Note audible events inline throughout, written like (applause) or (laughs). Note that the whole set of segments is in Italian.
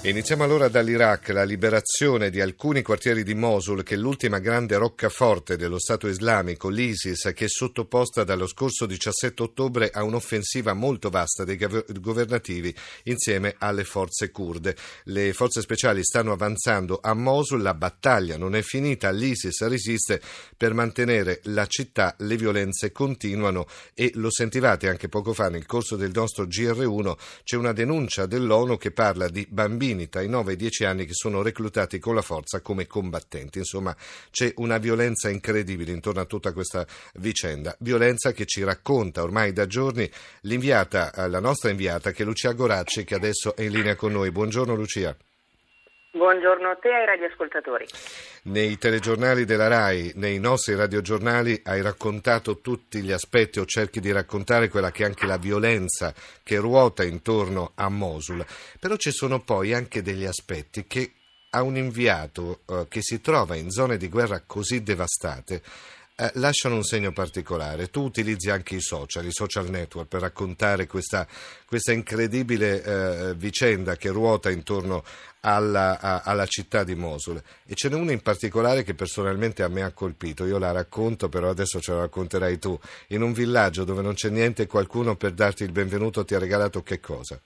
Iniziamo allora dall'Iraq, la liberazione di alcuni quartieri di Mosul, che è l'ultima grande roccaforte dello Stato islamico, l'ISIS, che è sottoposta dallo scorso 17 ottobre a un'offensiva molto vasta dei governativi insieme alle forze kurde. Le forze speciali stanno avanzando a Mosul, la battaglia non è finita, l'ISIS resiste per mantenere la città, le violenze continuano e lo sentivate anche poco fa nel corso del nostro GR1, c'è una denuncia dell'ONU che parla di bambini tra i 9 e i 10 anni che sono reclutati con la forza come combattenti. Insomma, c'è una violenza incredibile intorno a tutta questa vicenda. Violenza che ci racconta ormai da giorni eh, la nostra inviata, che è Lucia Goracci, che adesso è in linea con noi. Buongiorno Lucia. Buongiorno a te e ai radioascoltatori. Nei telegiornali della RAI, nei nostri radiogiornali, hai raccontato tutti gli aspetti o cerchi di raccontare quella che è anche la violenza che ruota intorno a Mosul. Però ci sono poi anche degli aspetti che a un inviato eh, che si trova in zone di guerra così devastate eh, lasciano un segno particolare. Tu utilizzi anche i social, i social network per raccontare questa, questa incredibile eh, vicenda che ruota intorno alla, a, alla, città di Mosul. E ce n'è una in particolare che personalmente a me ha colpito. Io la racconto, però adesso ce la racconterai tu. In un villaggio dove non c'è niente, qualcuno per darti il benvenuto ti ha regalato che cosa?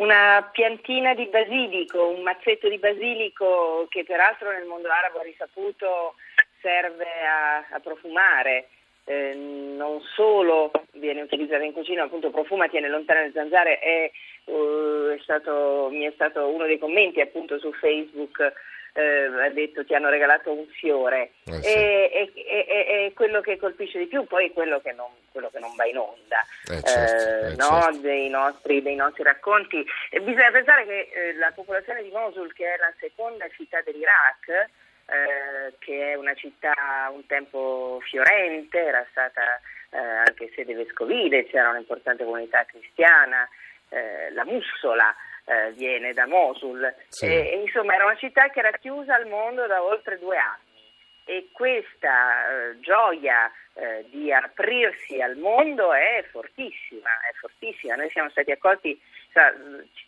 una piantina di basilico, un mazzetto di basilico che peraltro nel mondo arabo ha risaputo serve a, a profumare, eh, non solo viene utilizzato in cucina, appunto profuma, tiene lontane le zanzare, è, uh, è stato, mi è stato uno dei commenti appunto su Facebook eh, ha detto ti hanno regalato un fiore eh sì. e, e, e, e, quello che colpisce di più poi è quello che non, quello che non va in onda eh certo, eh, no? certo. dei, nostri, dei, nostri, racconti bisogna pensare che eh, la popolazione di Mosul che è la seconda città dell'Iraq eh, che è una città un tempo fiorente, era stata eh, anche sede vescovile, c'era un'importante comunità cristiana, eh, la Mussola eh, viene da Mosul, sì. e, e, insomma era una città che era chiusa al mondo da oltre due anni e questa eh, gioia eh, di aprirsi al mondo è fortissima, è fortissima. Noi siamo stati accolti, cioè,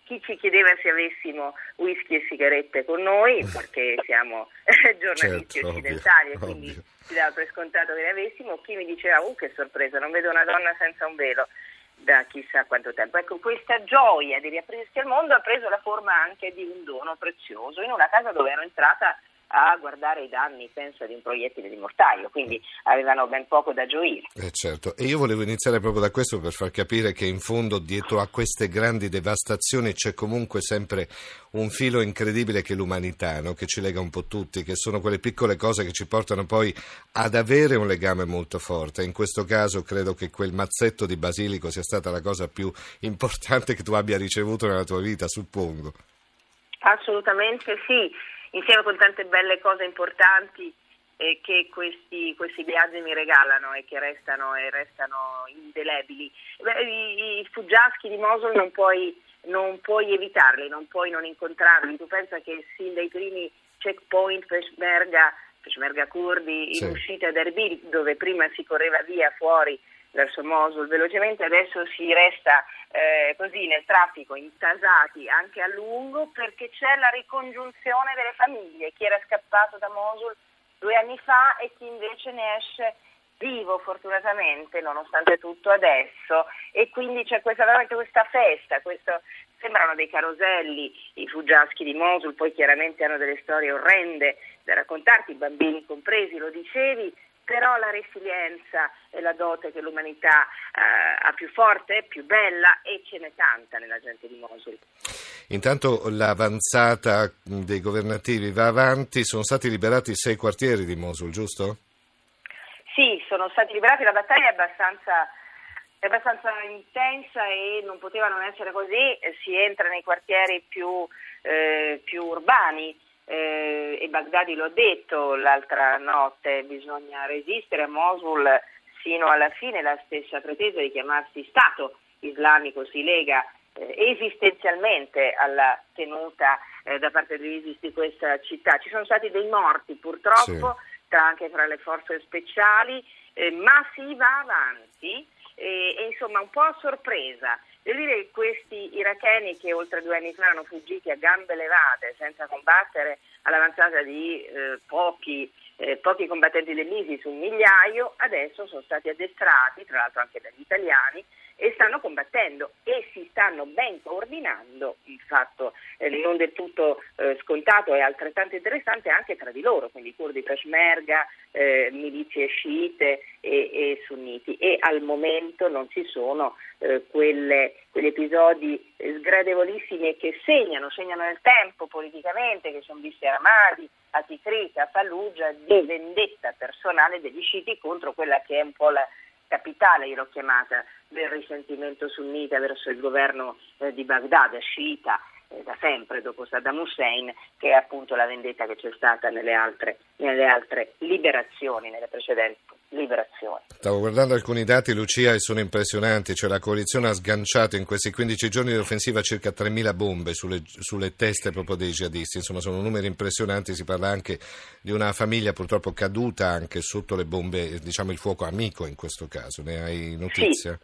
chi ci chiedeva se avessimo whisky e sigarette con noi, perché (laughs) siamo (laughs) giornalisti certo, occidentali ovvio, e quindi ovvio. si dava per scontato che ne avessimo, chi mi diceva, uh che sorpresa, non vedo una donna senza un velo da chissà quanto tempo. Ecco, questa gioia di riaprirsi al mondo ha preso la forma anche di un dono prezioso in una casa dove ero entrata a guardare i danni, penso, di un proiettile di mortaio, quindi avevano ben poco da gioire. Eh certo, e io volevo iniziare proprio da questo per far capire che in fondo dietro a queste grandi devastazioni c'è comunque sempre un filo incredibile che è l'umanità, no? che ci lega un po' tutti, che sono quelle piccole cose che ci portano poi ad avere un legame molto forte. In questo caso credo che quel mazzetto di basilico sia stata la cosa più importante che tu abbia ricevuto nella tua vita, suppongo. Assolutamente sì insieme con tante belle cose importanti eh, che questi, questi, viaggi mi regalano e che restano, e restano indelebili. Beh, i, I fuggiaschi di Mosul non puoi, non puoi, evitarli, non puoi non incontrarli. Tu pensa che sin dai primi checkpoint Peshmerga, Peshmerga kurdi in sì. uscita da Erbil, dove prima si correva via fuori verso Mosul velocemente, adesso si resta eh, così nel traffico intasati anche a lungo perché c'è la ricongiunzione delle famiglie, chi era scappato da Mosul due anni fa e chi invece ne esce vivo fortunatamente nonostante tutto adesso. E quindi c'è questa, veramente questa festa, questo, sembrano dei caroselli i fuggiaschi di Mosul, poi chiaramente hanno delle storie orrende da raccontarti, i bambini compresi, lo dicevi, però la resilienza è la dote che l'umanità eh, ha più forte, più bella e ce n'è tanta nella gente di Mosul. Intanto l'avanzata dei governativi va avanti, sono stati liberati sei quartieri di Mosul, giusto? Sì, sono stati liberati, la battaglia è abbastanza, è abbastanza intensa e non poteva non essere così, si entra nei quartieri più, eh, più urbani eh, e Baghdadi l'ho detto l'altra notte, bisogna resistere a Mosul sino alla fine, la stessa pretesa di chiamarsi Stato islamico si lega eh, esistenzialmente alla tenuta eh, da parte dell'ISIS di questa città. Ci sono stati dei morti purtroppo sì. tra, anche tra le forze speciali, eh, ma si va avanti insomma un po' a sorpresa. Devo dire che questi iracheni che oltre due anni fa erano fuggiti a gambe levate senza combattere all'avanzata di eh, pochi, eh, pochi, combattenti dell'ISIS, un migliaio, adesso sono stati addestrati, tra l'altro anche dagli italiani, e stanno combattendo e si stanno ben coordinando, il fatto eh, non del tutto eh, scontato e altrettanto interessante anche tra di loro, quindi kurdi peshmerga, eh, milizie sciite e, sunniti e al momento non ci sono eh, quelle, quegli episodi sgradevolissimi che segnano, segnano nel tempo politicamente, che sono visti a Ramadi, a Tikrit, a Fallujah, di vendetta personale degli sciiti contro quella che è un po' la capitale, io l'ho chiamata, del risentimento sunnita verso il governo eh, di Baghdad, sciita eh, da sempre dopo Saddam Hussein, che è appunto la vendetta che c'è stata nelle altre, nelle altre liberazioni, nelle precedenti liberazioni. Stavo guardando alcuni dati, Lucia, e sono impressionanti. Cioè, la coalizione ha sganciato in questi 15 giorni di offensiva circa 3.000 bombe sulle, sulle, teste proprio dei jihadisti. Insomma, sono numeri impressionanti. Si parla anche di una famiglia purtroppo caduta anche sotto le bombe, diciamo il fuoco amico in questo caso. Ne hai notizia?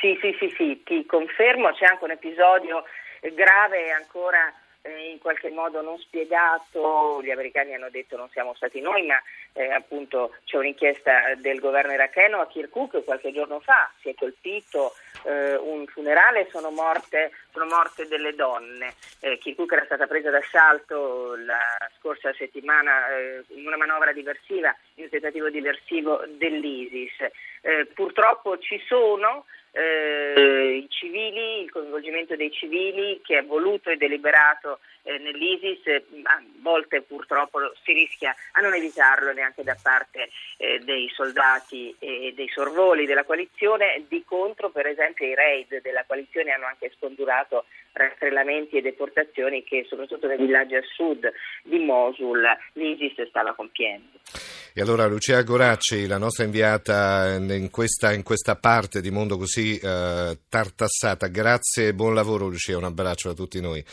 Sì, sì, sì, sì, sì. ti confermo. C'è anche un episodio grave ancora eh, in qualche modo non spiegato, gli americani hanno detto non siamo stati noi, ma eh, appunto c'è un'inchiesta del governo iracheno a Kirkuk qualche giorno fa, si è colpito eh, un funerale, sono morte, sono morte delle donne. Eh, Kirkuk era stata presa d'assalto la scorsa settimana eh, in una manovra diversiva, in un tentativo diversivo dell'ISIS. Eh, purtroppo ci sono eh, i civili, il coinvolgimento dei civili che è voluto e deliberato eh, nell'ISIS, eh, a volte purtroppo si rischia a non evitarlo neanche da parte eh, dei soldati e dei sorvoli della coalizione, di contro per esempio i raid della coalizione hanno anche scondurato rastrellamenti e deportazioni che soprattutto nei villaggi a sud di Mosul l'ISIS stava compiendo. E allora Lucia Goracci, la nostra inviata in questa, in questa parte di mondo così eh, tartassata, grazie e buon lavoro Lucia, un abbraccio a tutti noi.